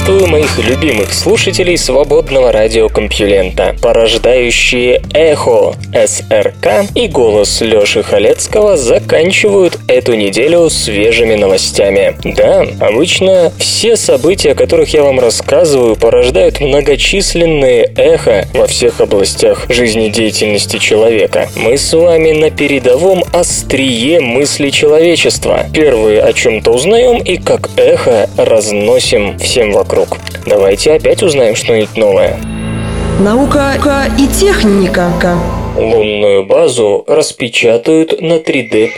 Приветствую моих любимых слушателей свободного радиокомпьюлента, порождающие эхо СРК и голос Лёши Халецкого заканчивают эту неделю свежими новостями. Да, обычно все события, о которых я вам рассказываю, порождают многочисленные эхо во всех областях жизнедеятельности человека. Мы с вами на передовом острие мысли человечества. Первые о чем-то узнаем и как эхо разносим всем вокруг. Давайте опять узнаем что-нибудь новое. Наука и техника. Лунную базу распечатают на 3D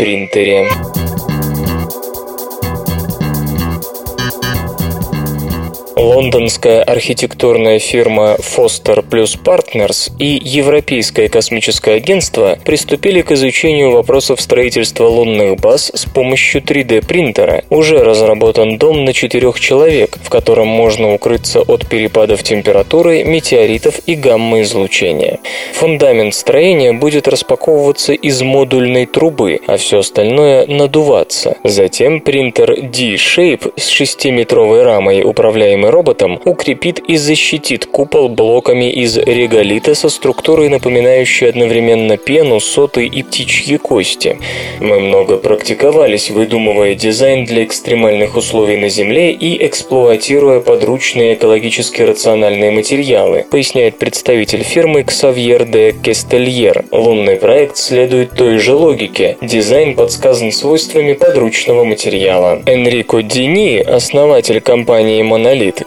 Лондонская архитектурная фирма Foster Plus Partners и Европейское космическое агентство приступили к изучению вопросов строительства лунных баз с помощью 3D-принтера. Уже разработан дом на четырех человек, в котором можно укрыться от перепадов температуры, метеоритов и гамма-излучения. Фундамент строения будет распаковываться из модульной трубы, а все остальное надуваться. Затем принтер D-Shape с 6-метровой рамой, управляемый роботом, укрепит и защитит купол блоками из реголита со структурой, напоминающей одновременно пену, соты и птичьи кости. Мы много практиковались, выдумывая дизайн для экстремальных условий на Земле и эксплуатируя подручные экологически рациональные материалы, поясняет представитель фирмы Ксавьер де Кестельер. Лунный проект следует той же логике. Дизайн подсказан свойствами подручного материала. Энрико Дини, основатель компании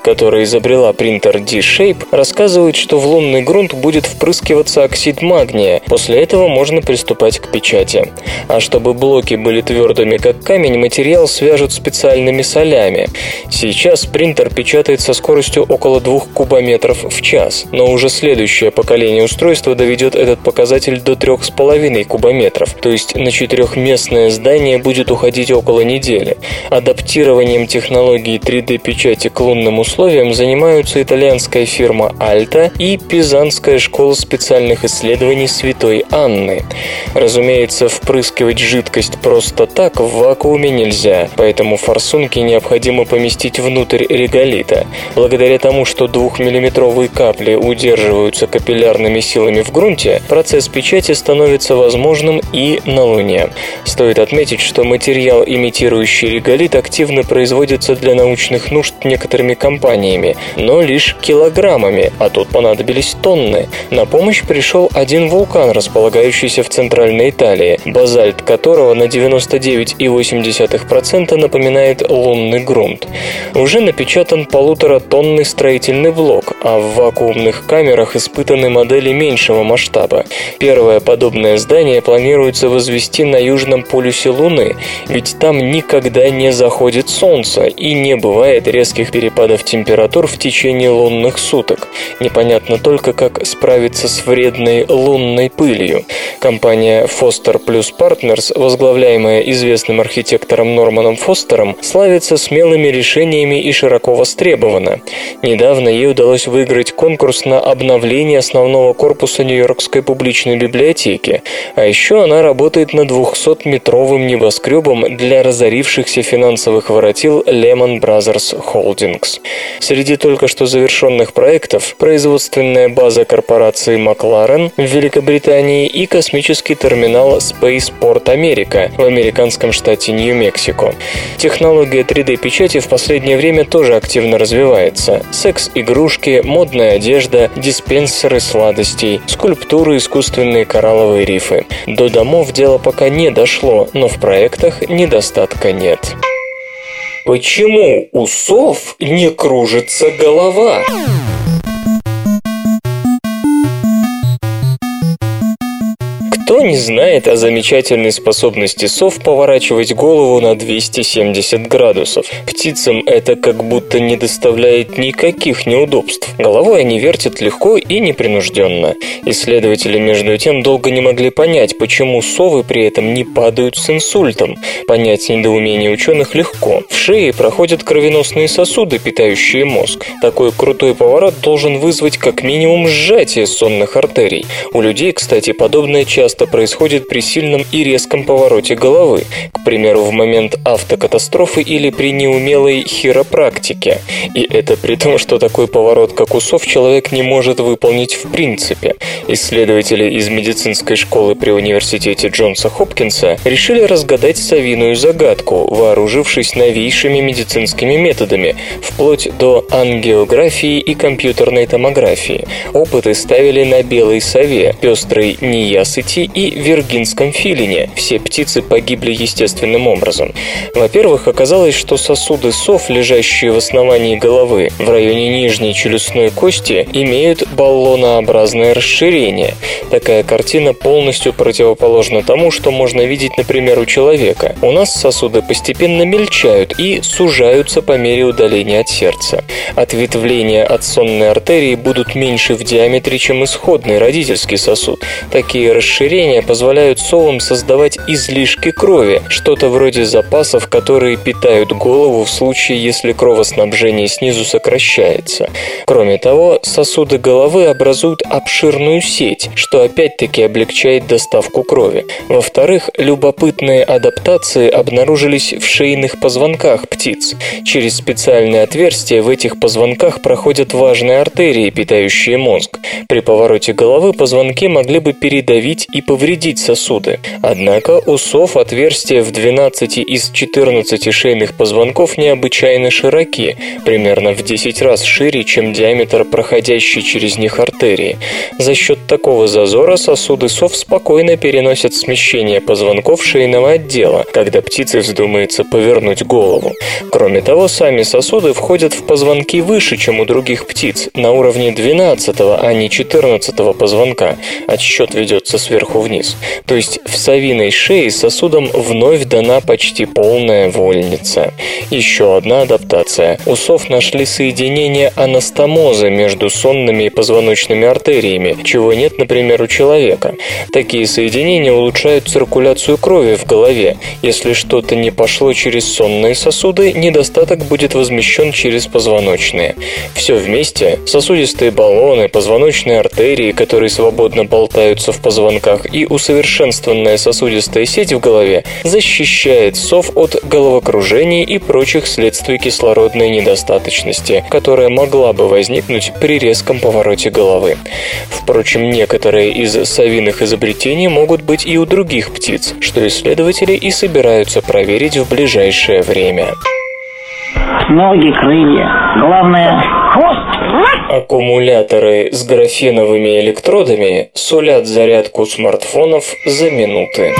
Которая изобрела принтер D-Shape, рассказывает, что в лунный грунт будет впрыскиваться оксид магния. После этого можно приступать к печати. А чтобы блоки были твердыми, как камень, материал свяжут специальными солями. Сейчас принтер печатает со скоростью около 2 кубометров в час, но уже следующее поколение устройства доведет этот показатель до 3,5 кубометров, то есть на четырехместное здание будет уходить около недели. Адаптированием технологии 3D-печати к лунным условиям занимаются итальянская фирма Альта и Пизанская школа специальных исследований Святой Анны. Разумеется, впрыскивать жидкость просто так в вакууме нельзя, поэтому форсунки необходимо поместить внутрь реголита. Благодаря тому, что двухмиллиметровые капли удерживаются капиллярными силами в грунте, процесс печати становится возможным и на Луне. Стоит отметить, что материал, имитирующий реголит, активно производится для научных нужд некоторыми компаниями, но лишь килограммами, а тут понадобились тонны. На помощь пришел один вулкан, располагающийся в центральной Италии, базальт которого на 99,8% напоминает лунный грунт. Уже напечатан полуторатонный строительный блок, а в вакуумных камерах испытаны модели меньшего масштаба. Первое подобное здание планируется возвести на южном полюсе Луны, ведь там никогда не заходит Солнце и не бывает резких перепадов температур в течение лунных суток. Непонятно только, как справиться с вредной лунной пылью. Компания Foster Plus Partners, возглавляемая известным архитектором Норманом Фостером, славится смелыми решениями и широко востребована. Недавно ей удалось выиграть конкурс на обновление основного корпуса Нью-Йоркской публичной библиотеки. А еще она работает над 200-метровым небоскребом для разорившихся финансовых воротил Lehman Brothers Holdings. Среди только что завершенных проектов производственная база корпорации Макларен в Великобритании и космический терминал Spaceport America в американском штате Нью-Мексико. Технология 3D-печати в последнее время тоже активно развивается. Секс-игрушки, модная одежда, диспенсеры сладостей, скульптуры, искусственные коралловые рифы. До домов дело пока не дошло, но в проектах недостатка нет. Почему у сов не кружится голова? Не знает о замечательной способности сов поворачивать голову на 270 градусов. Птицам это как будто не доставляет никаких неудобств. Головой они вертят легко и непринужденно. Исследователи, между тем, долго не могли понять, почему совы при этом не падают с инсультом. Понять недоумение ученых легко. В шее проходят кровеносные сосуды, питающие мозг. Такой крутой поворот должен вызвать как минимум сжатие сонных артерий. У людей, кстати, подобное часто происходит при сильном и резком повороте головы. К примеру, в момент автокатастрофы или при неумелой хиропрактике. И это при том, что такой поворот, как у сов, человек не может выполнить в принципе. Исследователи из медицинской школы при университете Джонса Хопкинса решили разгадать совиную загадку, вооружившись новейшими медицинскими методами, вплоть до ангиографии и компьютерной томографии. Опыты ставили на белой сове, пестрой неясыти и виргинском филине. Все птицы погибли естественным образом. Во-первых, оказалось, что сосуды сов, лежащие в основании головы, в районе нижней челюстной кости, имеют баллонообразное расширение. Такая картина полностью противоположна тому, что можно видеть, например, у человека. У нас сосуды постепенно мельчают и сужаются по мере удаления от сердца. Ответвления от сонной артерии будут меньше в диаметре, чем исходный родительский сосуд. Такие расширения позволяют совам создавать излишки крови, что-то вроде запасов, которые питают голову в случае, если кровоснабжение снизу сокращается. Кроме того, сосуды головы образуют обширную сеть, что опять-таки облегчает доставку крови. Во-вторых, любопытные адаптации обнаружились в шейных позвонках птиц. Через специальные отверстия в этих позвонках проходят важные артерии, питающие мозг. При повороте головы позвонки могли бы передавить и повредить сосуды. Однако у сов отверстия в 12 из 14 шейных позвонков необычайно широки, примерно в 10 раз шире, чем диаметр проходящей через них артерии. За счет такого зазора сосуды сов спокойно переносят смещение позвонков шейного отдела, когда птице вздумается повернуть голову. Кроме того, сами сосуды входят в позвонки выше, чем у других птиц, на уровне 12, а не 14 позвонка. Отсчет ведется сверху вниз. То есть в совиной шее сосудам вновь дана почти полная вольница. Еще одна адаптация. У сов нашли соединение анастомоза между сонными и позвоночными артериями, чего нет, например, у человека. Такие соединения улучшают циркуляцию крови в голове. Если что-то не пошло через сонные сосуды, недостаток будет возмещен через позвоночные. Все вместе – сосудистые баллоны, позвоночные артерии, которые свободно болтаются в позвонках, и усовершенствованная сосудистая сеть в голове защищает сов от головокружений и прочих следствий кислородной недостаточности, которая могла бы возникнуть при резком повороте головы. Впрочем, некоторые из совиных изобретений могут быть и у других птиц, что исследователи и собираются проверить в ближайшее время. Ноги, крылья. Главное. Аккумуляторы с графеновыми электродами сулят зарядку смартфонов за минуты.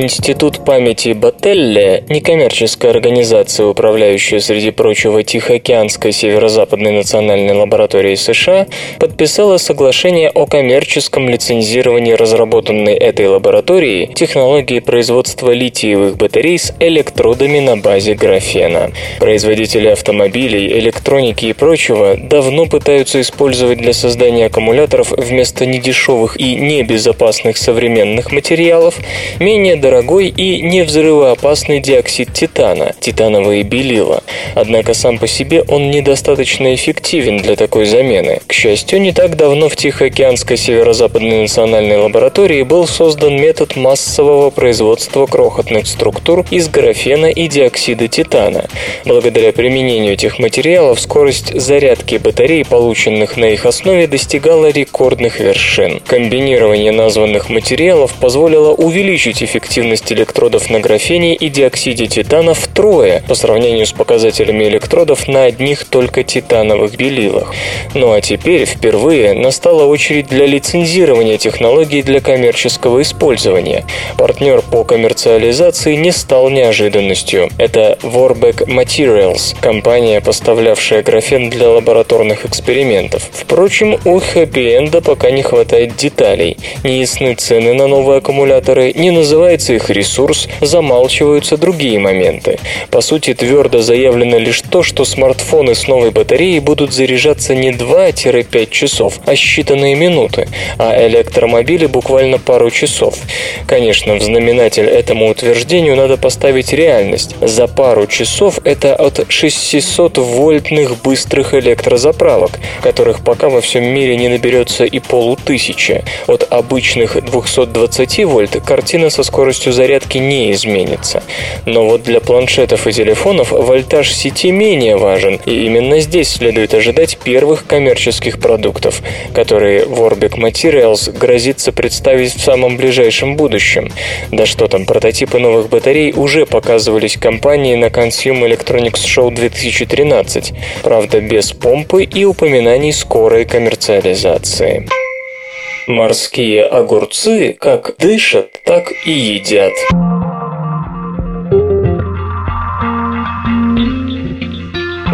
Институт памяти Бателле, некоммерческая организация, управляющая, среди прочего, Тихоокеанской северо-западной национальной лабораторией США, подписала соглашение о коммерческом лицензировании разработанной этой лабораторией технологии производства литиевых батарей с электродами на базе графена. Производители автомобилей, электроники и прочего давно пытаются использовать для создания аккумуляторов вместо недешевых и небезопасных современных материалов менее дорогой и невзрывоопасный диоксид титана, титановое белила. Однако сам по себе он недостаточно эффективен для такой замены. К счастью, не так давно в Тихоокеанской северо-западной национальной лаборатории был создан метод массового производства крохотных структур из графена и диоксида титана. Благодаря применению этих материалов скорость зарядки батарей, полученных на их основе, достигала рекордных вершин. Комбинирование названных материалов позволило увеличить эффективность радиоактивность электродов на графене и диоксиде титана втрое по сравнению с показателями электродов на одних только титановых белилах. Ну а теперь впервые настала очередь для лицензирования технологий для коммерческого использования. Партнер по коммерциализации не стал неожиданностью. Это Warbeck Materials, компания, поставлявшая графен для лабораторных экспериментов. Впрочем, у хэппи-энда пока не хватает деталей. Не ясны цены на новые аккумуляторы, не называется их ресурс, замалчиваются другие моменты. По сути, твердо заявлено лишь то, что смартфоны с новой батареей будут заряжаться не 2-5 часов, а считанные минуты, а электромобили буквально пару часов. Конечно, в знаменатель этому утверждению надо поставить реальность. За пару часов это от 600-вольтных быстрых электрозаправок, которых пока во всем мире не наберется и полутысячи. От обычных 220 вольт картина со скоростью зарядки не изменится. Но вот для планшетов и телефонов вольтаж сети менее важен, и именно здесь следует ожидать первых коммерческих продуктов, которые Warbeck Materials грозится представить в самом ближайшем будущем. Да что там, прототипы новых батарей уже показывались компании на Consumer Electronics Show 2013, правда без помпы и упоминаний скорой коммерциализации. Морские огурцы как дышат, так и едят.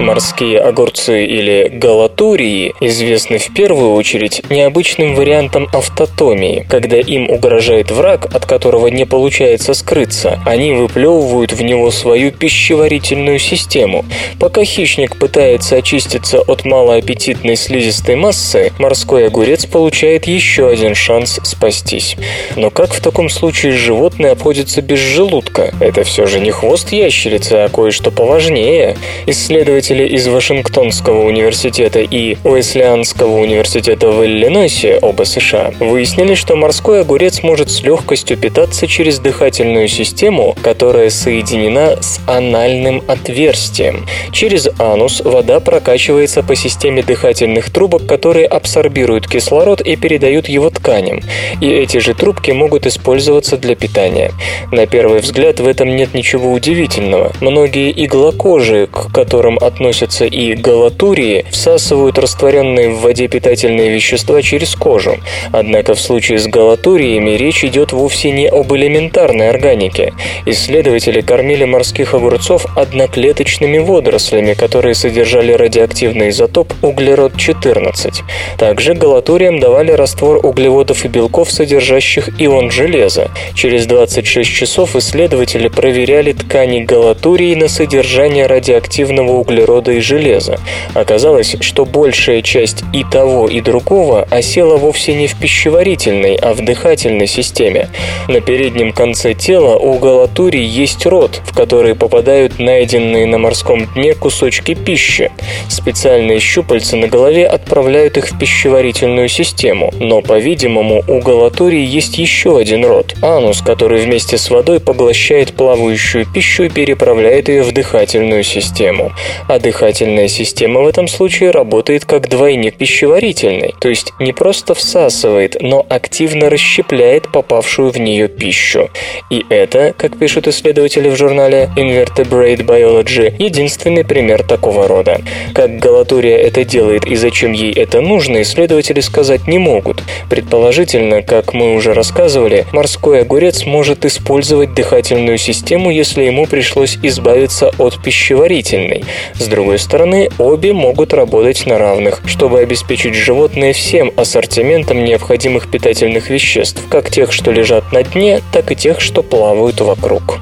Морские огурцы или галатурии известны в первую очередь необычным вариантом автотомии. Когда им угрожает враг, от которого не получается скрыться, они выплевывают в него свою пищеварительную систему. Пока хищник пытается очиститься от малоаппетитной слизистой массы, морской огурец получает еще один шанс спастись. Но как в таком случае животное обходится без желудка? Это все же не хвост ящерицы, а кое-что поважнее. Исследователи из Вашингтонского университета и Уэслианского университета в Иллинойсе, оба США, выяснили, что морской огурец может с легкостью питаться через дыхательную систему, которая соединена с анальным отверстием. Через анус вода прокачивается по системе дыхательных трубок, которые абсорбируют кислород и передают его тканям. И эти же трубки могут использоваться для питания. На первый взгляд в этом нет ничего удивительного. Многие иглокожие, к которым относятся и галатурии, всасывают растворенные в воде питательные вещества через кожу. Однако в случае с галатуриями речь идет вовсе не об элементарной органике. Исследователи кормили морских огурцов одноклеточными водорослями, которые содержали радиоактивный изотоп углерод-14. Также галатуриям давали раствор углеводов и белков, содержащих ион железа. Через 26 часов исследователи проверяли ткани галатурии на содержание радиоактивного углерода и железа. Оказалось, что большая часть и того, и другого осела вовсе не в пищеварительной, а в дыхательной системе. На переднем конце тела у галатурий есть рот, в который попадают найденные на морском дне кусочки пищи. Специальные щупальца на голове отправляют их в пищеварительную систему, но, по-видимому, у галатурий есть еще один рот – анус, который вместе с водой поглощает плавающую пищу и переправляет ее в дыхательную систему а дыхательная система в этом случае работает как двойник пищеварительной, то есть не просто всасывает, но активно расщепляет попавшую в нее пищу. И это, как пишут исследователи в журнале Invertebrate Biology, единственный пример такого рода. Как галатурия это делает и зачем ей это нужно, исследователи сказать не могут. Предположительно, как мы уже рассказывали, морской огурец может использовать дыхательную систему, если ему пришлось избавиться от пищеварительной. С другой стороны, обе могут работать на равных, чтобы обеспечить животное всем ассортиментом необходимых питательных веществ, как тех, что лежат на дне, так и тех, что плавают вокруг.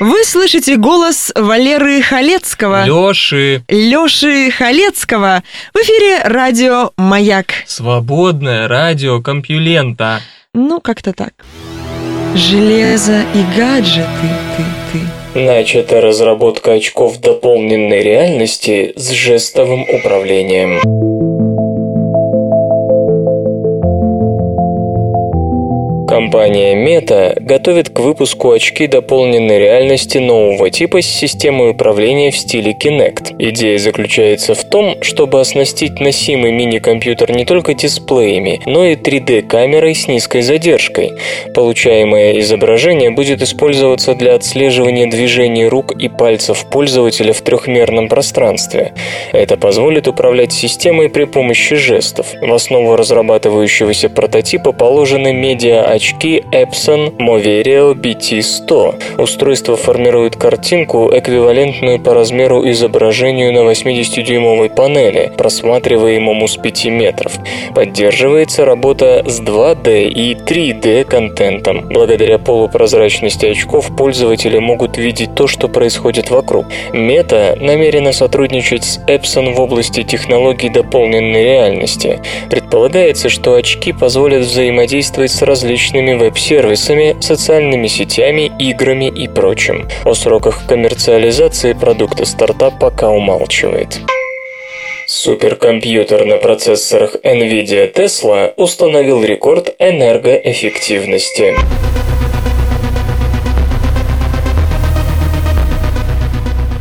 Вы слышите голос Валеры Халецкого. Лёши. Лёши Халецкого. В эфире радио «Маяк». Свободное радио Компьюлента. Ну, как-то так. Железо и гаджеты, ты, ты. Начата разработка очков дополненной реальности с жестовым управлением. Компания Meta готовит к выпуску очки дополненной реальности нового типа с системой управления в стиле Kinect. Идея заключается в том, чтобы оснастить носимый мини-компьютер не только дисплеями, но и 3D-камерой с низкой задержкой. Получаемое изображение будет использоваться для отслеживания движений рук и пальцев пользователя в трехмерном пространстве. Это позволит управлять системой при помощи жестов. В основу разрабатывающегося прототипа положены медиа очки Epson Moverio BT100. Устройство формирует картинку, эквивалентную по размеру изображению на 80-дюймовой панели, просматриваемому с 5 метров. Поддерживается работа с 2D и 3D контентом. Благодаря полупрозрачности очков пользователи могут видеть то, что происходит вокруг. Мета намерена сотрудничать с Epson в области технологий дополненной реальности. Предполагается, что очки позволят взаимодействовать с различными веб-сервисами, социальными сетями, играми и прочим. О сроках коммерциализации продукта стартап пока умалчивает. Суперкомпьютер на процессорах NVIDIA Tesla установил рекорд энергоэффективности.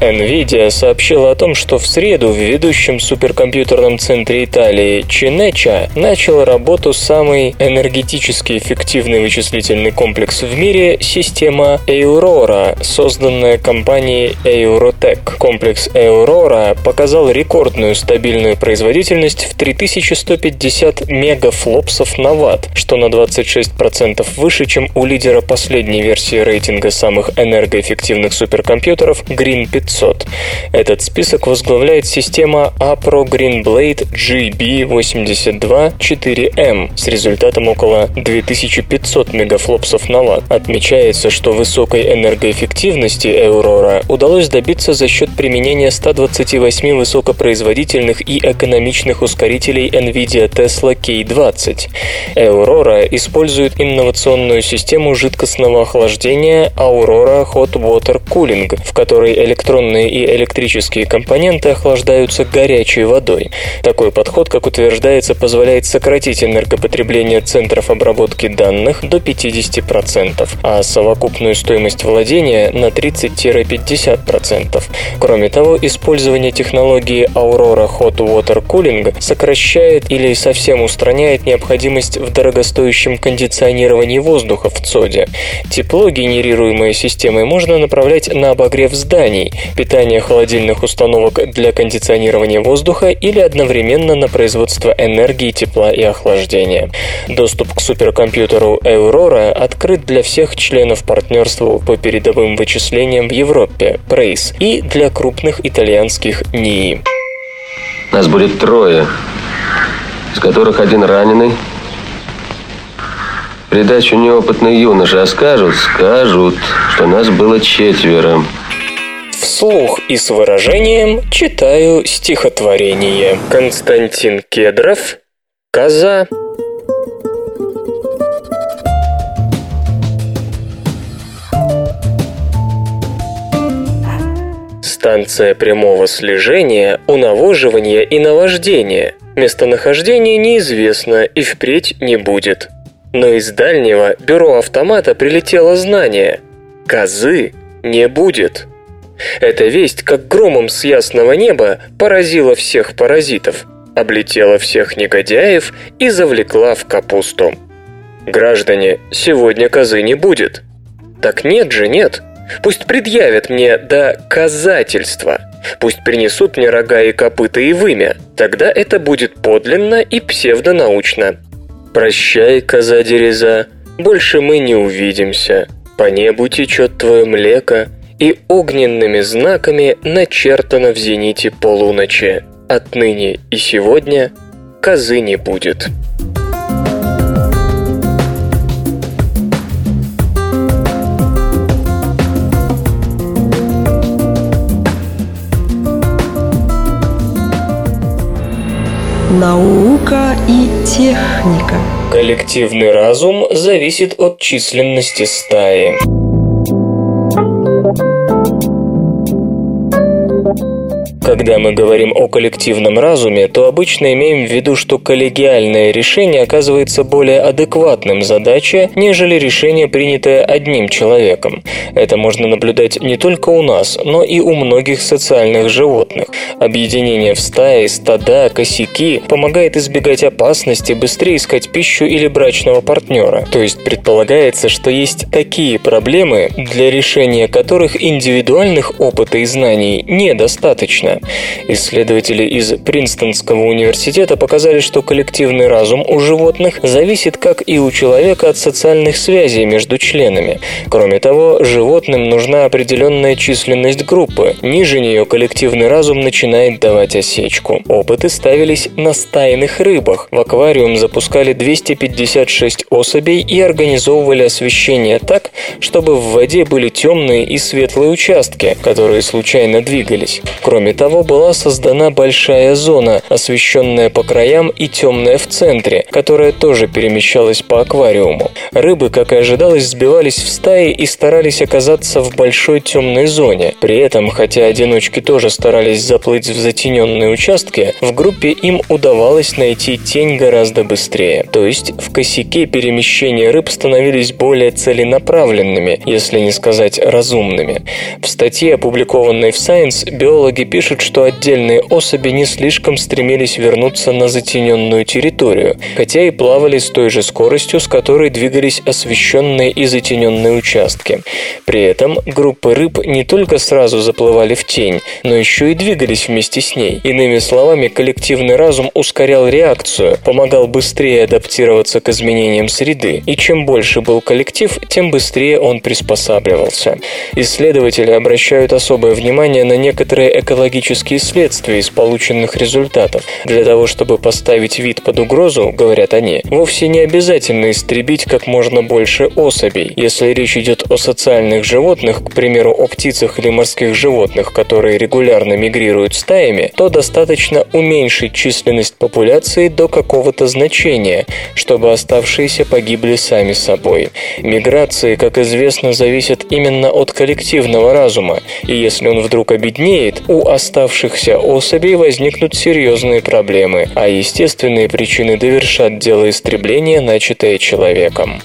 NVIDIA сообщила о том, что в среду в ведущем суперкомпьютерном центре Италии Чинеча начал работу самый энергетически эффективный вычислительный комплекс в мире – система Aurora, созданная компанией Eurotech. Комплекс Aurora показал рекордную стабильную производительность в 3150 мегафлопсов на ватт, что на 26% выше, чем у лидера последней версии рейтинга самых энергоэффективных суперкомпьютеров Green 500 500. Этот список возглавляет система APRO Greenblade GB82-4M с результатом около 2500 мегафлопсов на ватт. Отмечается, что высокой энергоэффективности Aurora удалось добиться за счет применения 128 высокопроизводительных и экономичных ускорителей NVIDIA Tesla K20. Aurora использует инновационную систему жидкостного охлаждения Aurora Hot Water Cooling, в которой электронные электронные и электрические компоненты охлаждаются горячей водой. Такой подход, как утверждается, позволяет сократить энергопотребление центров обработки данных до 50%, а совокупную стоимость владения на 30-50%. Кроме того, использование технологии Aurora Hot Water Cooling сокращает или совсем устраняет необходимость в дорогостоящем кондиционировании воздуха в ЦОДе. Тепло, генерируемое системой, можно направлять на обогрев зданий, питание холодильных установок для кондиционирования воздуха или одновременно на производство энергии, тепла и охлаждения. Доступ к суперкомпьютеру Aurora открыт для всех членов партнерства по передовым вычислениям в Европе, PRACE, и для крупных итальянских НИИ. Нас будет трое, из которых один раненый. Придачу неопытные юноши, а скажут, скажут, что нас было четверо. Вслух и с выражением читаю стихотворение. Константин Кедров «Коза». Станция прямого слежения, унавоживания и наваждения. Местонахождение неизвестно и впредь не будет. Но из дальнего бюро автомата прилетело знание. Козы не будет. Эта весть, как громом с ясного неба, поразила всех паразитов, облетела всех негодяев и завлекла в капусту. Граждане, сегодня козы не будет. Так нет же, нет. Пусть предъявят мне доказательства. Пусть принесут мне рога и копыта и вымя. Тогда это будет подлинно и псевдонаучно. Прощай, коза дереза, больше мы не увидимся. По небу течет твое млеко, и огненными знаками начертано в зените полуночи. Отныне и сегодня козы не будет. Наука и техника. Коллективный разум зависит от численности стаи. Когда мы говорим о коллективном разуме, то обычно имеем в виду, что коллегиальное решение оказывается более адекватным задаче, нежели решение, принятое одним человеком. Это можно наблюдать не только у нас, но и у многих социальных животных. Объединение в стаи, стада, косяки помогает избегать опасности, быстрее искать пищу или брачного партнера. То есть предполагается, что есть такие проблемы, для решения которых индивидуальных опыта и знаний недостаточно. Исследователи из Принстонского университета показали, что коллективный разум у животных зависит, как и у человека, от социальных связей между членами. Кроме того, животным нужна определенная численность группы. Ниже нее коллективный разум начинает давать осечку. Опыты ставились на стайных рыбах. В аквариум запускали 256 особей и организовывали освещение так, чтобы в воде были темные и светлые участки, которые случайно двигались. Кроме того, была создана большая зона, освещенная по краям и темная в центре, которая тоже перемещалась по аквариуму. Рыбы, как и ожидалось, сбивались в стаи и старались оказаться в большой темной зоне. При этом, хотя одиночки тоже старались заплыть в затененные участки, в группе им удавалось найти тень гораздо быстрее. То есть в косяке перемещения рыб становились более целенаправленными, если не сказать разумными. В статье, опубликованной в Science, биологи пишут, пишут, что отдельные особи не слишком стремились вернуться на затененную территорию, хотя и плавали с той же скоростью, с которой двигались освещенные и затененные участки. При этом группы рыб не только сразу заплывали в тень, но еще и двигались вместе с ней. Иными словами, коллективный разум ускорял реакцию, помогал быстрее адаптироваться к изменениям среды, и чем больше был коллектив, тем быстрее он приспосабливался. Исследователи обращают особое внимание на некоторые экологические логические следствия из полученных результатов. Для того, чтобы поставить вид под угрозу, говорят они, вовсе не обязательно истребить как можно больше особей. Если речь идет о социальных животных, к примеру, о птицах или морских животных, которые регулярно мигрируют стаями, то достаточно уменьшить численность популяции до какого-то значения, чтобы оставшиеся погибли сами собой. Миграции, как известно, зависят именно от коллективного разума, и если он вдруг обеднеет, у оставшихся особей возникнут серьезные проблемы, а естественные причины довершат дело истребления, начатое человеком.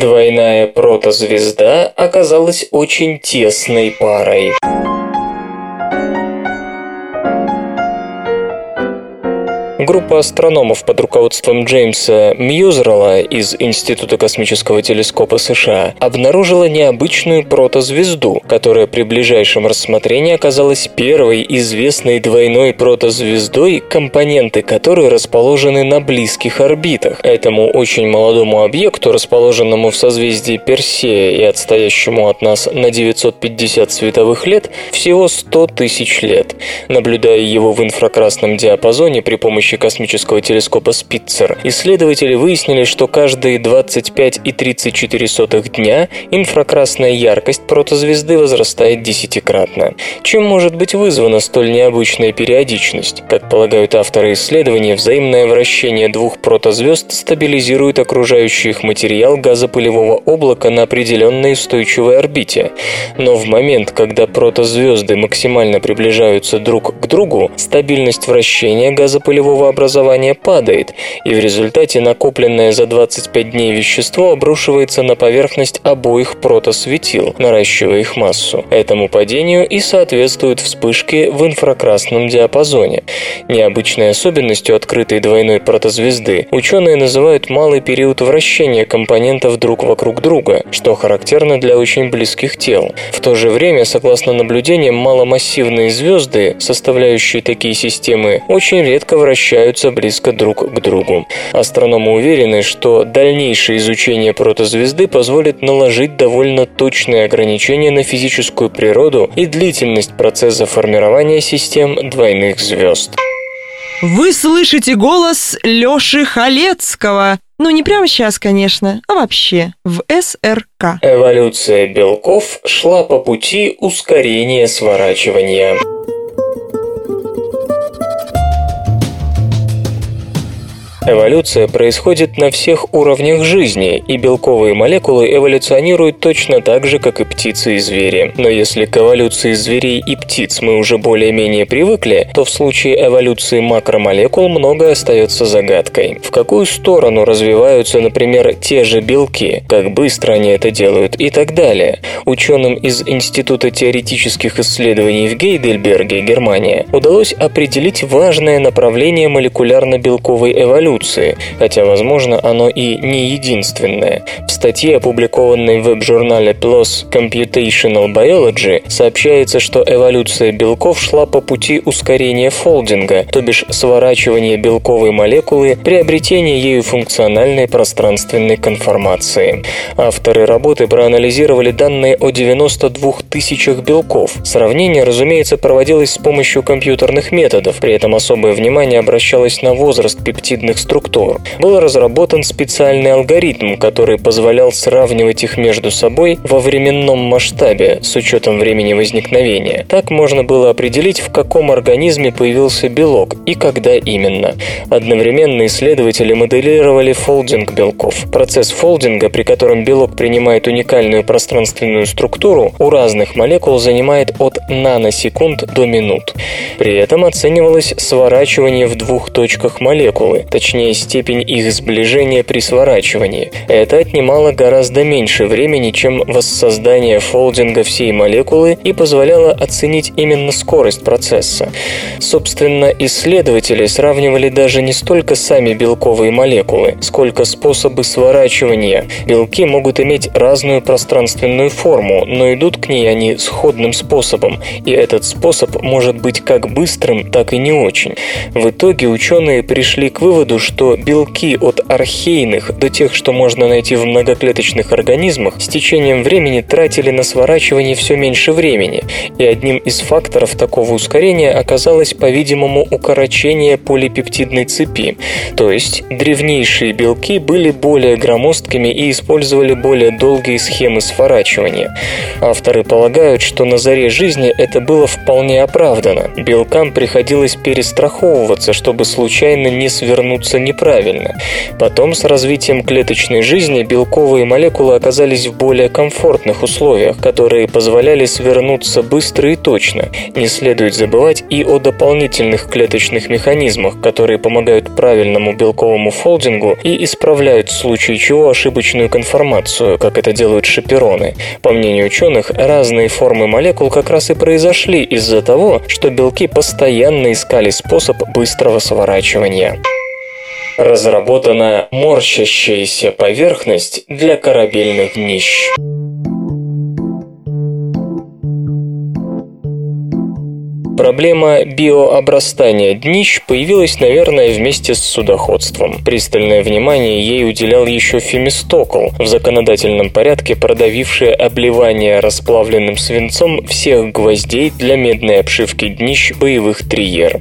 Двойная протозвезда оказалась очень тесной парой. Группа астрономов под руководством Джеймса Мьюзерла из Института космического телескопа США обнаружила необычную протозвезду, которая при ближайшем рассмотрении оказалась первой известной двойной протозвездой, компоненты которой расположены на близких орбитах. Этому очень молодому объекту, расположенному в созвездии Персея и отстоящему от нас на 950 световых лет, всего 100 тысяч лет. Наблюдая его в инфракрасном диапазоне при помощи помощи космического телескопа Спитцер исследователи выяснили, что каждые 25,34 дня инфракрасная яркость протозвезды возрастает десятикратно. Чем может быть вызвана столь необычная периодичность? Как полагают авторы исследования, взаимное вращение двух протозвезд стабилизирует окружающий их материал газопылевого облака на определенной устойчивой орбите. Но в момент, когда протозвезды максимально приближаются друг к другу, стабильность вращения газопылевого нового образования падает, и в результате накопленное за 25 дней вещество обрушивается на поверхность обоих протосветил, наращивая их массу. Этому падению и соответствуют вспышки в инфракрасном диапазоне. Необычной особенностью открытой двойной протозвезды ученые называют малый период вращения компонентов друг вокруг друга, что характерно для очень близких тел. В то же время, согласно наблюдениям, маломассивные звезды, составляющие такие системы, очень редко вращаются вращаются близко друг к другу. Астрономы уверены, что дальнейшее изучение протозвезды позволит наложить довольно точные ограничения на физическую природу и длительность процесса формирования систем двойных звезд. Вы слышите голос Лёши Халецкого. Ну, не прямо сейчас, конечно, а вообще, в СРК. Эволюция белков шла по пути ускорения сворачивания. Эволюция происходит на всех уровнях жизни, и белковые молекулы эволюционируют точно так же, как и птицы и звери. Но если к эволюции зверей и птиц мы уже более-менее привыкли, то в случае эволюции макромолекул многое остается загадкой. В какую сторону развиваются, например, те же белки, как быстро они это делают и так далее. Ученым из Института теоретических исследований в Гейдельберге, Германия, удалось определить важное направление молекулярно-белковой эволюции, хотя, возможно, оно и не единственное. В статье, опубликованной в веб-журнале PLOS Computational Biology, сообщается, что эволюция белков шла по пути ускорения фолдинга, то бишь сворачивания белковой молекулы, приобретения ею функциональной пространственной конформации. Авторы работы проанализировали данные о 92 тысячах белков. Сравнение, разумеется, проводилось с помощью компьютерных методов, при этом особое внимание обращалось на возраст пептидных структур. Был разработан специальный алгоритм, который позволял сравнивать их между собой во временном масштабе с учетом времени возникновения. Так можно было определить, в каком организме появился белок и когда именно. Одновременно исследователи моделировали фолдинг белков. Процесс фолдинга, при котором белок принимает уникальную пространственную структуру, у разных молекул занимает от наносекунд до минут. При этом оценивалось сворачивание в двух точках молекулы, точнее степень их сближения при сворачивании. Это отнимало гораздо меньше времени, чем воссоздание фолдинга всей молекулы и позволяло оценить именно скорость процесса. Собственно, исследователи сравнивали даже не столько сами белковые молекулы, сколько способы сворачивания. Белки могут иметь разную пространственную форму, но идут к ней они сходным способом, и этот способ может быть как быстрым, так и не очень. В итоге ученые пришли к выводу, что белки от архейных до тех, что можно найти в многоклеточных организмах, с течением времени тратили на сворачивание все меньше времени, и одним из факторов такого ускорения оказалось, по-видимому, укорочение полипептидной цепи, то есть древнейшие белки были более громоздкими и использовали более долгие схемы сворачивания. Авторы полагают, что на заре жизни это было вполне оправдано. Белкам приходилось перестраховываться, чтобы случайно не свернуться неправильно. Потом с развитием клеточной жизни белковые молекулы оказались в более комфортных условиях, которые позволяли свернуться быстро и точно. Не следует забывать и о дополнительных клеточных механизмах, которые помогают правильному белковому фолдингу и исправляют в случае чего ошибочную конформацию, как это делают шапероны. По мнению ученых, разные формы молекул как раз и произошли из-за того, что белки постоянно искали способ быстрого сворачивания разработана морщащаяся поверхность для корабельных днищ. Проблема биообрастания днищ появилась, наверное, вместе с судоходством. Пристальное внимание ей уделял еще Фемистокл, в законодательном порядке продавивший обливание расплавленным свинцом всех гвоздей для медной обшивки днищ боевых триер.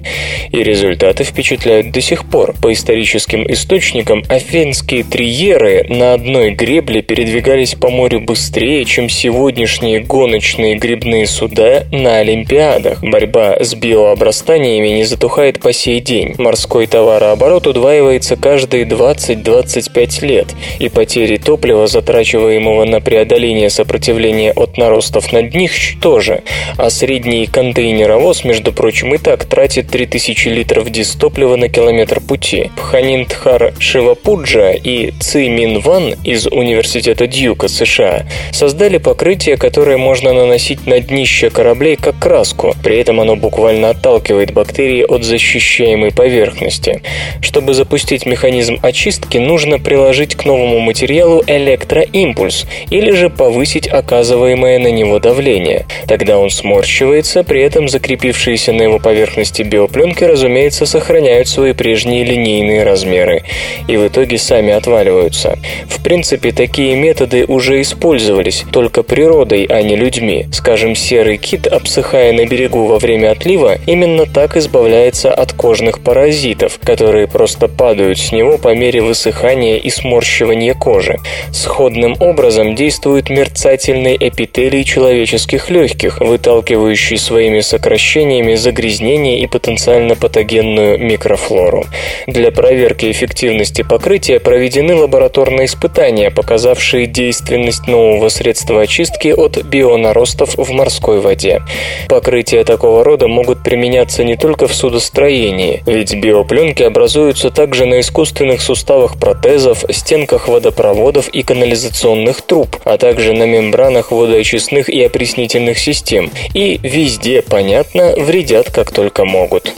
И результаты впечатляют до сих пор. По историческим источникам, афинские триеры на одной гребле передвигались по морю быстрее, чем сегодняшние гоночные грибные суда на Олимпиадах. Борьба с биообрастаниями не затухает по сей день. Морской товарооборот удваивается каждые 20-25 лет, и потери топлива, затрачиваемого на преодоление сопротивления от наростов на них, тоже. А средний контейнеровоз, между прочим, и так тратит 3000 литров дистоплива на километр пути. Пханинтхар Шивапуджа и Ци Мин Ван из Университета Дьюка, США, создали покрытие, которое можно наносить на днище кораблей как краску. При этом оно буквально отталкивает бактерии от защищаемой поверхности. Чтобы запустить механизм очистки, нужно приложить к новому материалу электроимпульс или же повысить оказываемое на него давление. Тогда он сморщивается, при этом закрепившиеся на его поверхности биопленки, разумеется, сохраняют свои прежние линейные размеры и в итоге сами отваливаются. В принципе, такие методы уже использовались, только природой, а не людьми. Скажем, серый кит, обсыхая на берегу во время время отлива именно так избавляется от кожных паразитов, которые просто падают с него по мере высыхания и сморщивания кожи. Сходным образом действует мерцательный эпителий человеческих легких, выталкивающий своими сокращениями загрязнения и потенциально патогенную микрофлору. Для проверки эффективности покрытия проведены лабораторные испытания, показавшие действенность нового средства очистки от бионаростов в морской воде. Покрытия такого рода могут применяться не только в судостроении, ведь биопленки образуются также на искусственных суставах протезов, стенках водопроводов и канализационных труб, а также на мембранах водоочистных и опреснительных систем. И везде, понятно, вредят как только могут.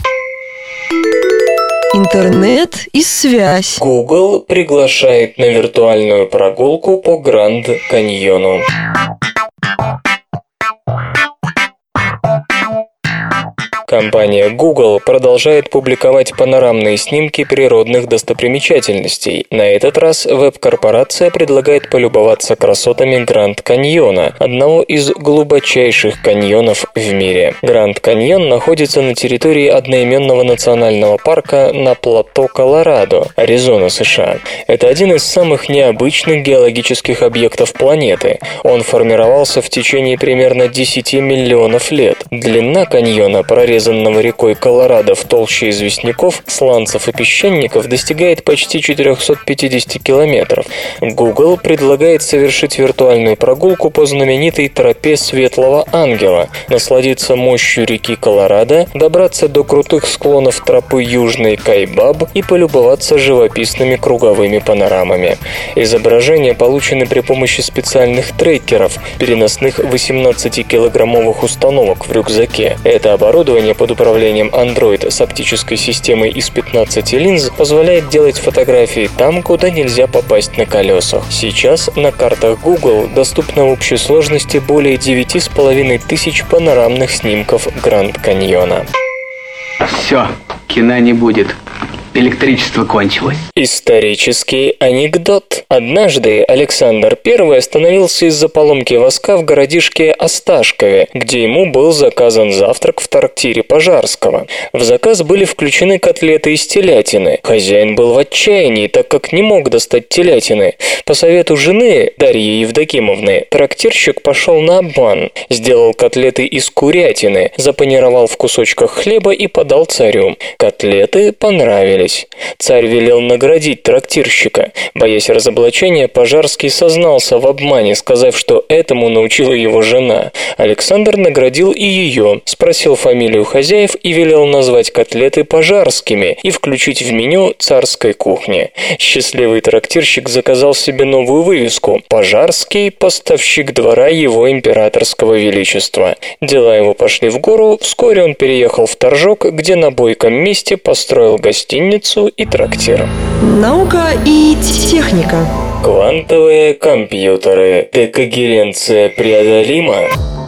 Интернет и связь. Google приглашает на виртуальную прогулку по Гранд Каньону. Компания Google продолжает публиковать панорамные снимки природных достопримечательностей. На этот раз веб-корпорация предлагает полюбоваться красотами Гранд Каньона, одного из глубочайших каньонов в мире. Гранд Каньон находится на территории одноименного национального парка на плато Колорадо, Аризона, США. Это один из самых необычных геологических объектов планеты. Он формировался в течение примерно 10 миллионов лет. Длина каньона прорезана прорезанного рекой Колорадо в толще известняков, сланцев и песчаников достигает почти 450 километров. Google предлагает совершить виртуальную прогулку по знаменитой тропе Светлого Ангела, насладиться мощью реки Колорадо, добраться до крутых склонов тропы Южный Кайбаб и полюбоваться живописными круговыми панорамами. Изображения получены при помощи специальных трекеров, переносных 18-килограммовых установок в рюкзаке. Это оборудование под управлением Android с оптической системой из 15 линз позволяет делать фотографии там, куда нельзя попасть на колесах. Сейчас на картах Google доступно в общей сложности более 9,5 тысяч панорамных снимков Гранд Каньона. Все, кино не будет электричество кончилось. Исторический анекдот. Однажды Александр I остановился из-за поломки воска в городишке Осташкове, где ему был заказан завтрак в трактире Пожарского. В заказ были включены котлеты из телятины. Хозяин был в отчаянии, так как не мог достать телятины. По совету жены, Дарьи Евдокимовны, трактирщик пошел на обман. Сделал котлеты из курятины, запанировал в кусочках хлеба и подал царю. Котлеты понравились понравились. Царь велел наградить трактирщика. Боясь разоблачения, Пожарский сознался в обмане, сказав, что этому научила его жена. Александр наградил и ее, спросил фамилию хозяев и велел назвать котлеты пожарскими и включить в меню царской кухни. Счастливый трактирщик заказал себе новую вывеску «Пожарский, поставщик двора его императорского величества». Дела его пошли в гору, вскоре он переехал в Торжок, где на бойком месте построил гостиницу гостиницу и трактир. Наука и техника. Квантовые компьютеры. Декогеренция преодолима?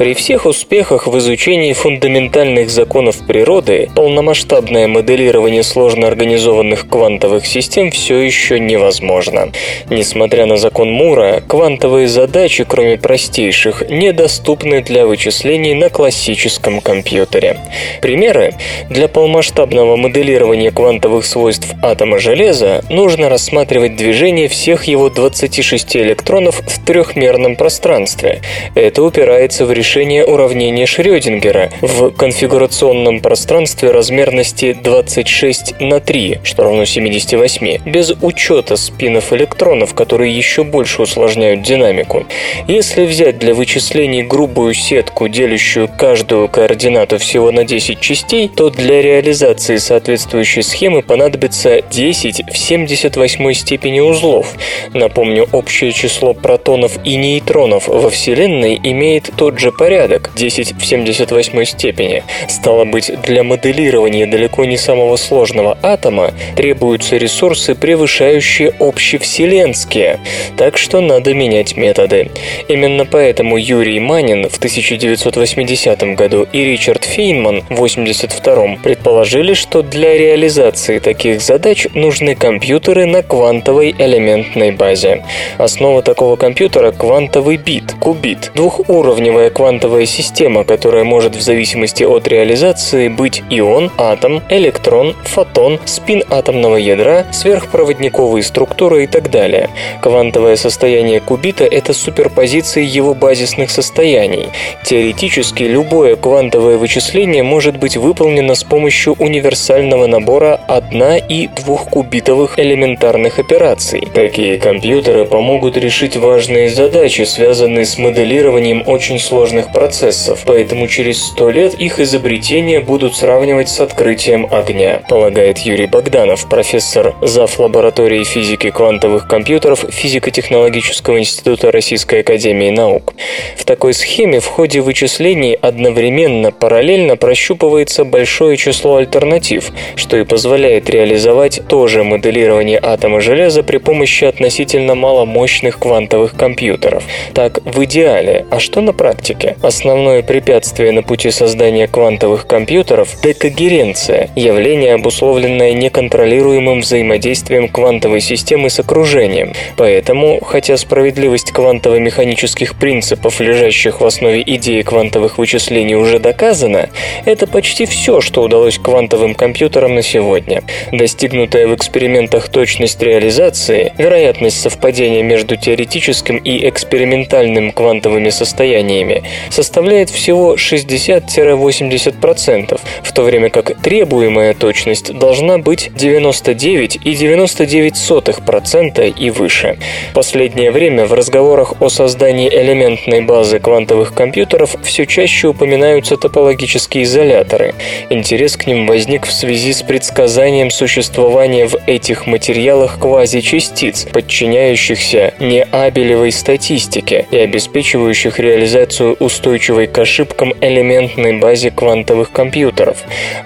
При всех успехах в изучении фундаментальных законов природы, полномасштабное моделирование сложно организованных квантовых систем все еще невозможно. Несмотря на закон Мура, квантовые задачи, кроме простейших, недоступны для вычислений на классическом компьютере. Примеры. Для полномасштабного моделирования квантовых свойств атома железа нужно рассматривать движение всех его 26 электронов в трехмерном пространстве. Это упирается в решение решение уравнения Шрёдингера в конфигурационном пространстве размерности 26 на 3, что равно 78, без учета спинов электронов, которые еще больше усложняют динамику. Если взять для вычислений грубую сетку, делящую каждую координату всего на 10 частей, то для реализации соответствующей схемы понадобится 10 в 78 степени узлов. Напомню, общее число протонов и нейтронов во Вселенной имеет тот же порядок, 10 в 78 степени. Стало быть, для моделирования далеко не самого сложного атома требуются ресурсы, превышающие общевселенские. Так что надо менять методы. Именно поэтому Юрий Манин в 1980 году и Ричард Фейнман в 1982 предположили, что для реализации таких задач нужны компьютеры на квантовой элементной базе. Основа такого компьютера – квантовый бит, кубит, двухуровневая квантовая система, которая может в зависимости от реализации быть ион, атом, электрон, фотон, спин атомного ядра, сверхпроводниковые структуры и так далее. Квантовое состояние кубита – это суперпозиция его базисных состояний. Теоретически любое квантовое вычисление может быть выполнено с помощью универсального набора 1 и 2 кубитовых элементарных операций. Такие компьютеры помогут решить важные задачи, связанные с моделированием очень сложных процессов, поэтому через сто лет их изобретения будут сравнивать с открытием огня, полагает Юрий Богданов, профессор зав. лаборатории физики квантовых компьютеров Физико-технологического института Российской академии наук. В такой схеме в ходе вычислений одновременно параллельно прощупывается большое число альтернатив, что и позволяет реализовать то же моделирование атома железа при помощи относительно маломощных квантовых компьютеров. Так, в идеале, а что на практике? Основное препятствие на пути создания квантовых компьютеров – декогеренция, явление, обусловленное неконтролируемым взаимодействием квантовой системы с окружением. Поэтому, хотя справедливость квантово-механических принципов, лежащих в основе идеи квантовых вычислений, уже доказана, это почти все, что удалось квантовым компьютерам на сегодня. Достигнутая в экспериментах точность реализации, вероятность совпадения между теоретическим и экспериментальным квантовыми состояниями составляет всего 60-80%, в то время как требуемая точность должна быть 99,99% и выше. Последнее время в разговорах о создании элементной базы квантовых компьютеров все чаще упоминаются топологические изоляторы. Интерес к ним возник в связи с предсказанием существования в этих материалах квазичастиц, подчиняющихся неабелевой статистике и обеспечивающих реализацию устойчивой к ошибкам элементной базе квантовых компьютеров.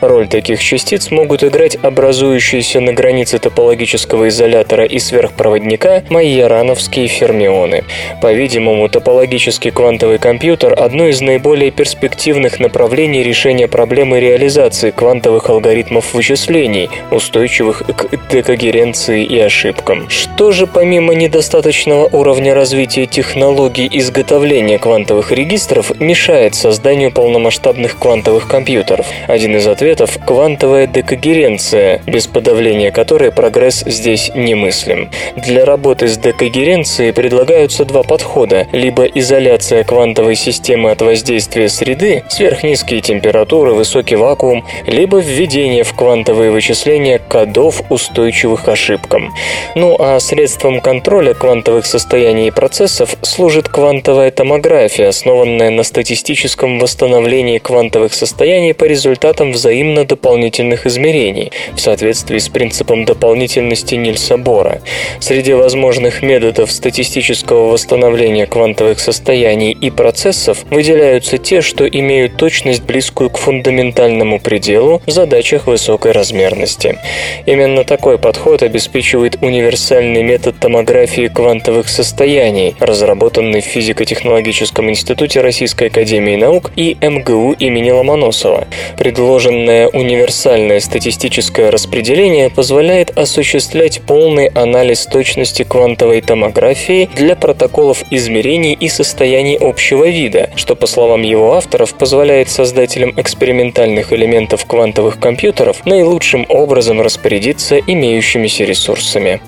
Роль таких частиц могут играть образующиеся на границе топологического изолятора и сверхпроводника майорановские фермионы. По-видимому, топологический квантовый компьютер – одно из наиболее перспективных направлений решения проблемы реализации квантовых алгоритмов вычислений, устойчивых к декогеренции и ошибкам. Что же помимо недостаточного уровня развития технологий изготовления квантовых регистров мешает созданию полномасштабных квантовых компьютеров? Один из ответов – квантовая декогеренция, без подавления которой прогресс здесь немыслим. Для работы с декогеренцией предлагаются два подхода – либо изоляция квантовой системы от воздействия среды, сверхнизкие температуры, высокий вакуум, либо введение в квантовые вычисления кодов, устойчивых ошибкам. Ну а средством контроля квантовых состояний и процессов служит квантовая томография, основанная на статистическом восстановлении квантовых состояний по результатам взаимно дополнительных измерений в соответствии с принципом дополнительности Нильса Бора. Среди возможных методов статистического восстановления квантовых состояний и процессов выделяются те, что имеют точность близкую к фундаментальному пределу в задачах высокой размерности. Именно такой подход обеспечивает универсальный метод томографии квантовых состояний, разработанный в Физико-технологическом институте Российской академии наук и МГУ имени Ломоносова. Предложенное универсальное статистическое распределение позволяет осуществлять полный анализ точности квантовой томографии для протоколов измерений и состояний общего вида, что, по словам его авторов, позволяет создателям экспериментальных элементов квантовых компьютеров наилучшим образом распорядиться имеющимися ресурсами.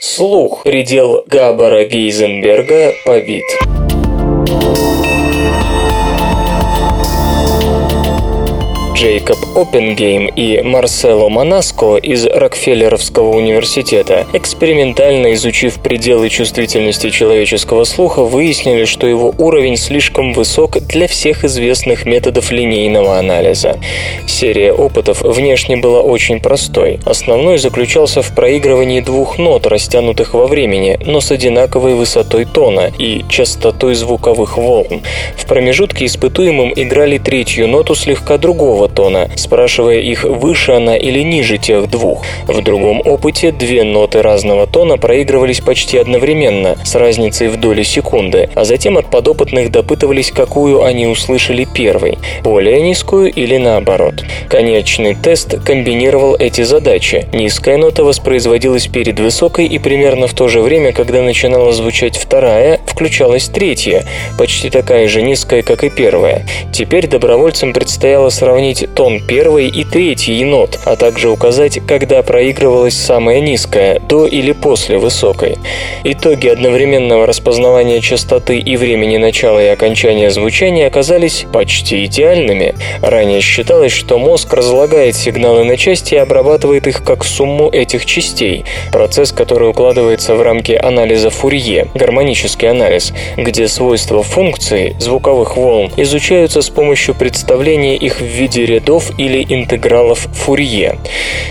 Слух. Предел Габбара Гейзенберга побит. Джейкоб Оппенгейм и Марсело Монаско из Рокфеллеровского университета, экспериментально изучив пределы чувствительности человеческого слуха, выяснили, что его уровень слишком высок для всех известных методов линейного анализа. Серия опытов внешне была очень простой. Основной заключался в проигрывании двух нот, растянутых во времени, но с одинаковой высотой тона и частотой звуковых волн. В промежутке испытуемым играли третью ноту слегка другого тона, спрашивая их, выше она или ниже тех двух. В другом опыте две ноты разного тона проигрывались почти одновременно, с разницей в доли секунды, а затем от подопытных допытывались, какую они услышали первой, более низкую или наоборот. Конечный тест комбинировал эти задачи. Низкая нота воспроизводилась перед высокой и примерно в то же время, когда начинала звучать вторая, включалась третья, почти такая же низкая, как и первая. Теперь добровольцам предстояло сравнить тон первой и третьей нот, а также указать, когда проигрывалась самая низкая, до или после высокой. Итоги одновременного распознавания частоты и времени начала и окончания звучания оказались почти идеальными. Ранее считалось, что мозг разлагает сигналы на части и обрабатывает их как сумму этих частей, процесс, который укладывается в рамки анализа Фурье, гармонический анализ, где свойства функций, звуковых волн, изучаются с помощью представления их в виде рядов или интегралов Фурье.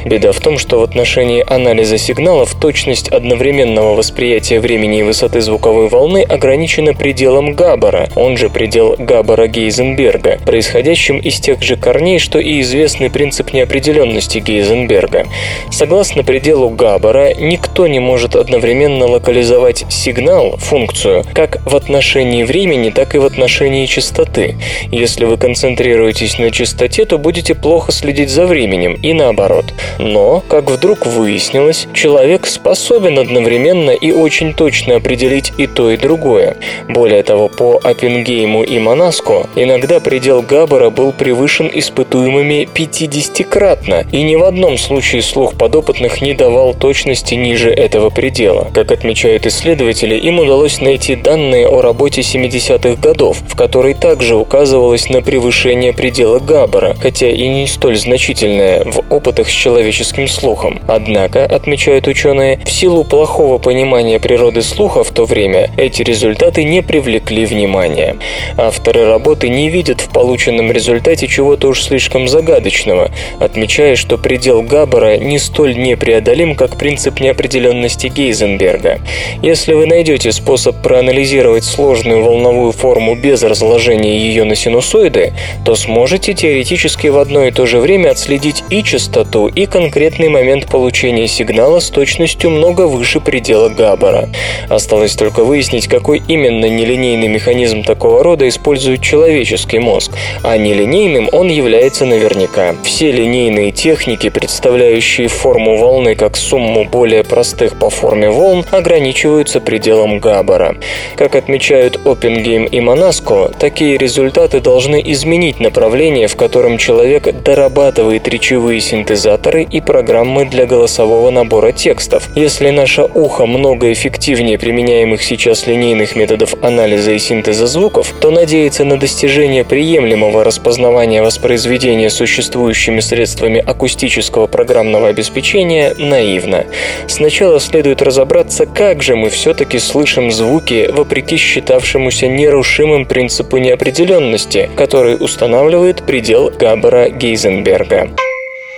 Беда в том, что в отношении анализа сигналов точность одновременного восприятия времени и высоты звуковой волны ограничена пределом Габбара, он же предел Габбара-Гейзенберга, происходящим из тех же корней, что и известный принцип неопределенности Гейзенберга. Согласно пределу Габбара, никто не может одновременно локализовать сигнал, функцию, как в отношении времени, так и в отношении частоты. Если вы концентрируетесь на частоте, то будете плохо следить за временем и наоборот. Но, как вдруг выяснилось, человек способен одновременно и очень точно определить и то, и другое. Более того, по Оппенгейму и Монаско иногда предел Габбара был превышен испытуемыми 50-кратно, и ни в одном случае слух подопытных не давал точности ниже этого предела. Как отмечают исследователи, им удалось найти данные о работе 70-х годов, в которой также указывалось на превышение предела Габбара, хотя и не столь значительное в опытах с человеческим слухом. Однако, отмечают ученые, в силу плохого понимания природы слуха в то время эти результаты не привлекли внимания. Авторы работы не видят в полученном результате чего-то уж слишком загадочного, отмечая, что предел Габбара не столь непреодолим, как принцип неопределенности Гейзенберга. Если вы найдете способ проанализировать сложную волновую форму без разложения ее на синусоиды, то сможете теоретически в одно и то же время отследить и частоту, и конкретный момент получения сигнала с точностью много выше предела Габбара. Осталось только выяснить, какой именно нелинейный механизм такого рода использует человеческий мозг, а нелинейным он является наверняка. Все линейные техники, представляющие форму волны как сумму более простых по форме волн, ограничиваются пределом Габбара. Как отмечают Оппенгейм и Монаско, такие результаты должны изменить направление, в котором человек дорабатывает речевые синтезаторы и программы для голосового набора текстов. Если наше ухо много эффективнее применяемых сейчас линейных методов анализа и синтеза звуков, то надеяться на достижение приемлемого распознавания воспроизведения существующими средствами акустического программного обеспечения наивно. Сначала следует разобраться, как же мы все-таки слышим звуки вопреки считавшемуся нерушимым принципу неопределенности, который устанавливает предел Габбара-Гейзенберга.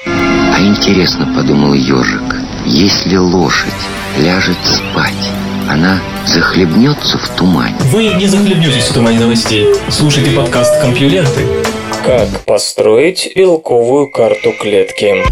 А интересно, подумал ежик, если лошадь ляжет спать, она захлебнется в тумане. Вы не захлебнетесь в тумане новостей. Слушайте подкаст «Компьюленты». Как построить белковую карту клетки?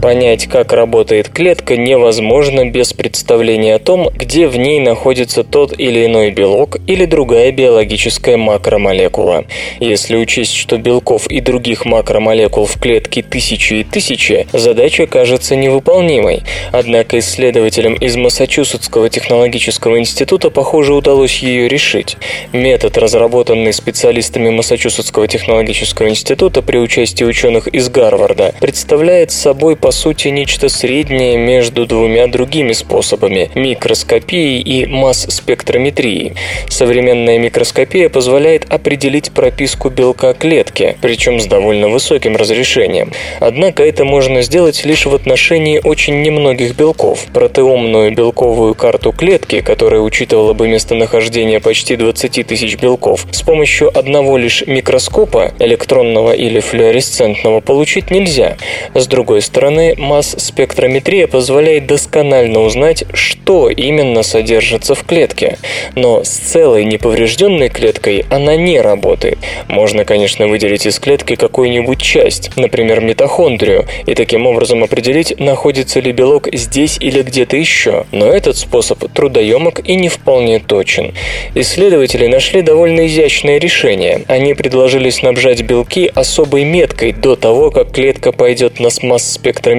Понять, как работает клетка, невозможно без представления о том, где в ней находится тот или иной белок или другая биологическая макромолекула. Если учесть, что белков и других макромолекул в клетке тысячи и тысячи, задача кажется невыполнимой. Однако исследователям из Массачусетского технологического института, похоже, удалось ее решить. Метод, разработанный специалистами Массачусетского технологического института при участии ученых из Гарварда, представляет собой по по сути нечто среднее между двумя другими способами – микроскопией и масс-спектрометрией. Современная микроскопия позволяет определить прописку белка клетки, причем с довольно высоким разрешением. Однако это можно сделать лишь в отношении очень немногих белков. Протеомную белковую карту клетки, которая учитывала бы местонахождение почти 20 тысяч белков, с помощью одного лишь микроскопа, электронного или флуоресцентного, получить нельзя. С другой стороны, масс-спектрометрия позволяет досконально узнать, что именно содержится в клетке. Но с целой неповрежденной клеткой она не работает. Можно, конечно, выделить из клетки какую-нибудь часть, например, митохондрию, и таким образом определить, находится ли белок здесь или где-то еще. Но этот способ трудоемок и не вполне точен. Исследователи нашли довольно изящное решение. Они предложили снабжать белки особой меткой до того, как клетка пойдет на масс-спектрометрию.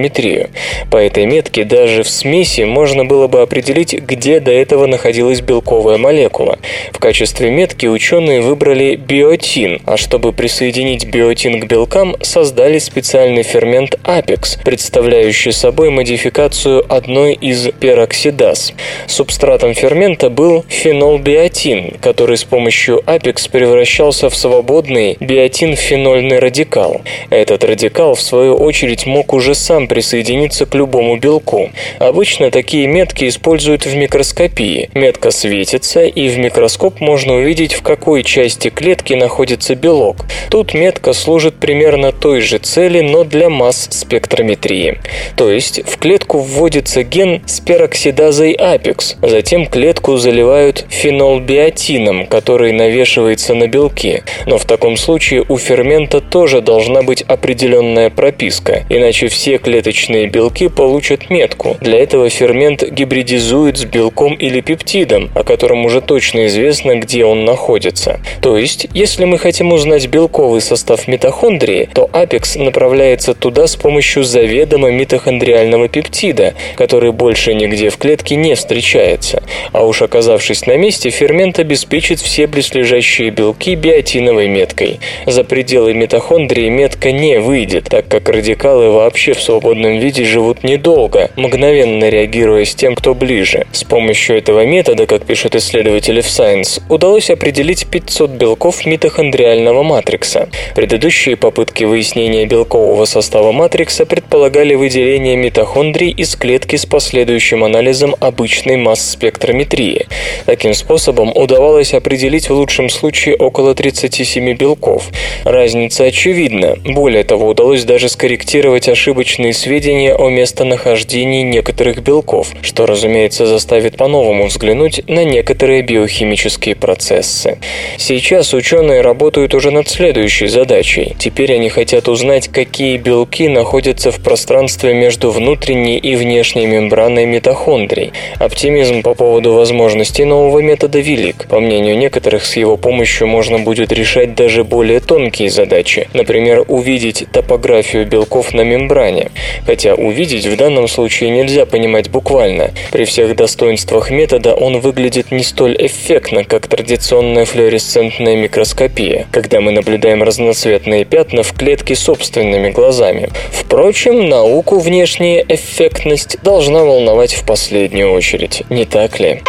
По этой метке даже в смеси можно было бы определить, где до этого находилась белковая молекула. В качестве метки ученые выбрали биотин, а чтобы присоединить биотин к белкам, создали специальный фермент Apex, представляющий собой модификацию одной из пероксидаз. Субстратом фермента был фенолбиотин, который с помощью Apex превращался в свободный биотин-фенольный радикал. Этот радикал, в свою очередь, мог уже сам присоединиться к любому белку. Обычно такие метки используют в микроскопии. Метка светится, и в микроскоп можно увидеть, в какой части клетки находится белок. Тут метка служит примерно той же цели, но для масс-спектрометрии. То есть в клетку вводится ген с пероксидазой апекс, затем клетку заливают фенолбиотином, который навешивается на белки. Но в таком случае у фермента тоже должна быть определенная прописка, иначе все клеточные белки получат метку. Для этого фермент гибридизует с белком или пептидом, о котором уже точно известно, где он находится. То есть, если мы хотим узнать белковый состав митохондрии, то апекс направляется туда с помощью заведомо митохондриального пептида, который больше нигде в клетке не встречается. А уж оказавшись на месте, фермент обеспечит все близлежащие белки биотиновой меткой. За пределы митохондрии метка не выйдет, так как радикалы вообще в свободном виде живут недолго, мгновенно реагируя с тем, кто ближе. С помощью этого метода, как пишут исследователи в Science, удалось определить 500 белков митохондриального матрикса. Предыдущие попытки выяснения белкового состава матрикса предполагали выделение митохондрий из клетки с последующим анализом обычной масс-спектрометрии. Таким способом удавалось определить в лучшем случае около 37 белков. Разница очевидна. Более того, удалось даже скорректировать ошибочные сведения о местонахождении некоторых белков, что, разумеется, заставит по-новому взглянуть на некоторые биохимические процессы. Сейчас ученые работают уже над следующей задачей. Теперь они хотят узнать, какие белки находятся в пространстве между внутренней и внешней мембраной митохондрий. Оптимизм по поводу возможностей нового метода велик. По мнению некоторых, с его помощью можно будет решать даже более тонкие задачи, например, увидеть топографию белков на мембране. Хотя увидеть в данном случае нельзя понимать буквально. При всех достоинствах метода он выглядит не столь эффектно, как традиционная флуоресцентная микроскопия, когда мы наблюдаем разноцветные пятна в клетке собственными глазами. Впрочем, науку внешняя эффектность должна волновать в последнюю очередь, не так ли?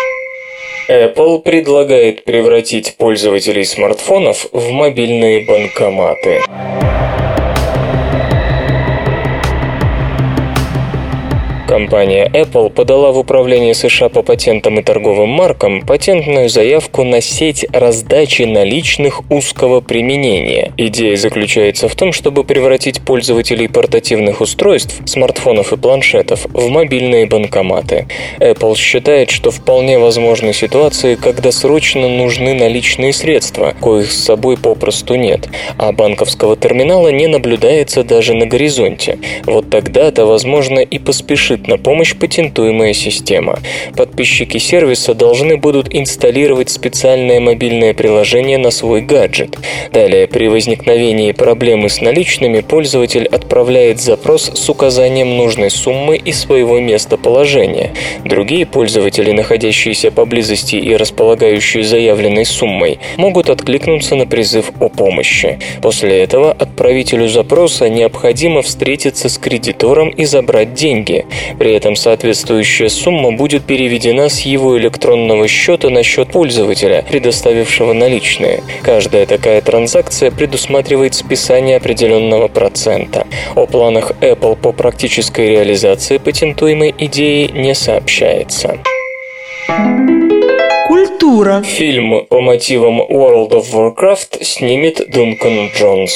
Apple предлагает превратить пользователей смартфонов в мобильные банкоматы. Компания Apple подала в Управление США по патентам и торговым маркам патентную заявку на сеть раздачи наличных узкого применения. Идея заключается в том, чтобы превратить пользователей портативных устройств, смартфонов и планшетов в мобильные банкоматы. Apple считает, что вполне возможны ситуации, когда срочно нужны наличные средства, коих с собой попросту нет, а банковского терминала не наблюдается даже на горизонте. Вот тогда-то, возможно, и поспешит на помощь патентуемая система. Подписчики сервиса должны будут инсталлировать специальное мобильное приложение на свой гаджет. Далее, при возникновении проблемы с наличными, пользователь отправляет запрос с указанием нужной суммы и своего местоположения. Другие пользователи, находящиеся поблизости и располагающие заявленной суммой, могут откликнуться на призыв о помощи. После этого отправителю запроса необходимо встретиться с кредитором и забрать деньги. При этом соответствующая сумма будет переведена с его электронного счета на счет пользователя, предоставившего наличные. Каждая такая транзакция предусматривает списание определенного процента. О планах Apple по практической реализации патентуемой идеи не сообщается. Культура. Фильм по мотивам World of Warcraft снимет Дункан Джонс.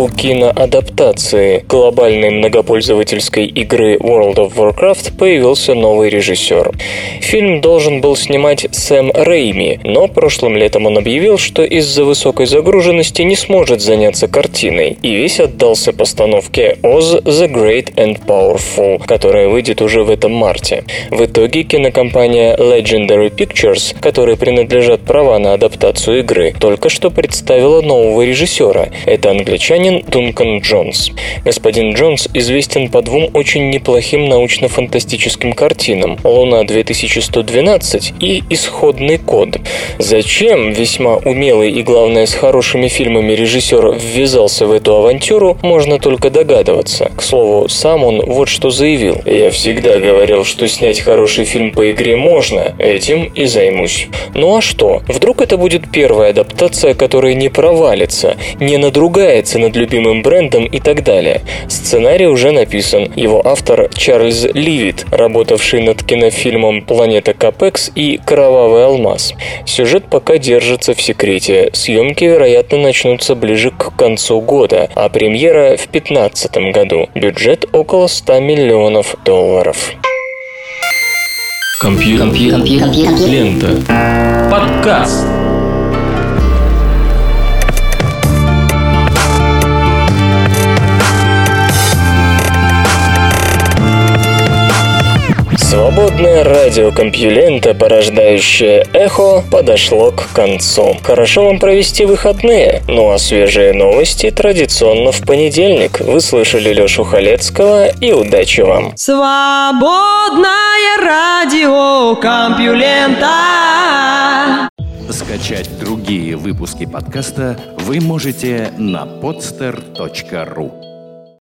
У киноадаптации глобальной многопользовательской игры World of Warcraft появился новый режиссер. Фильм должен был снимать Сэм Рейми, но прошлым летом он объявил, что из-за высокой загруженности не сможет заняться картиной, и весь отдался постановке Oz the Great and Powerful, которая выйдет уже в этом марте. В итоге кинокомпания Legendary Pictures, которой принадлежат права на адаптацию игры, только что представила нового режиссера. Это англичанин англичанин Дункан Джонс. Господин Джонс известен по двум очень неплохим научно-фантастическим картинам «Луна-2112» и «Исходный код». Зачем весьма умелый и, главное, с хорошими фильмами режиссер ввязался в эту авантюру, можно только догадываться. К слову, сам он вот что заявил. «Я всегда говорил, что снять хороший фильм по игре можно, этим и займусь». Ну а что? Вдруг это будет первая адаптация, которая не провалится, не надругается над любимым брендом и так далее. Сценарий уже написан. Его автор Чарльз Ливит, работавший над кинофильмом «Планета Капекс» и «Кровавый алмаз». Сюжет пока держится в секрете. Съемки, вероятно, начнутся ближе к концу года, а премьера в 2015 году. Бюджет около 100 миллионов долларов. Компьютер. Лента. Подкаст. Свободное радиокомпьюлента, порождающее эхо, подошло к концу. Хорошо вам провести выходные. Ну а свежие новости традиционно в понедельник. Вы слышали Лешу Халецкого и удачи вам. Свободное радиокомпьюлента. Скачать другие выпуски подкаста вы можете на podster.ru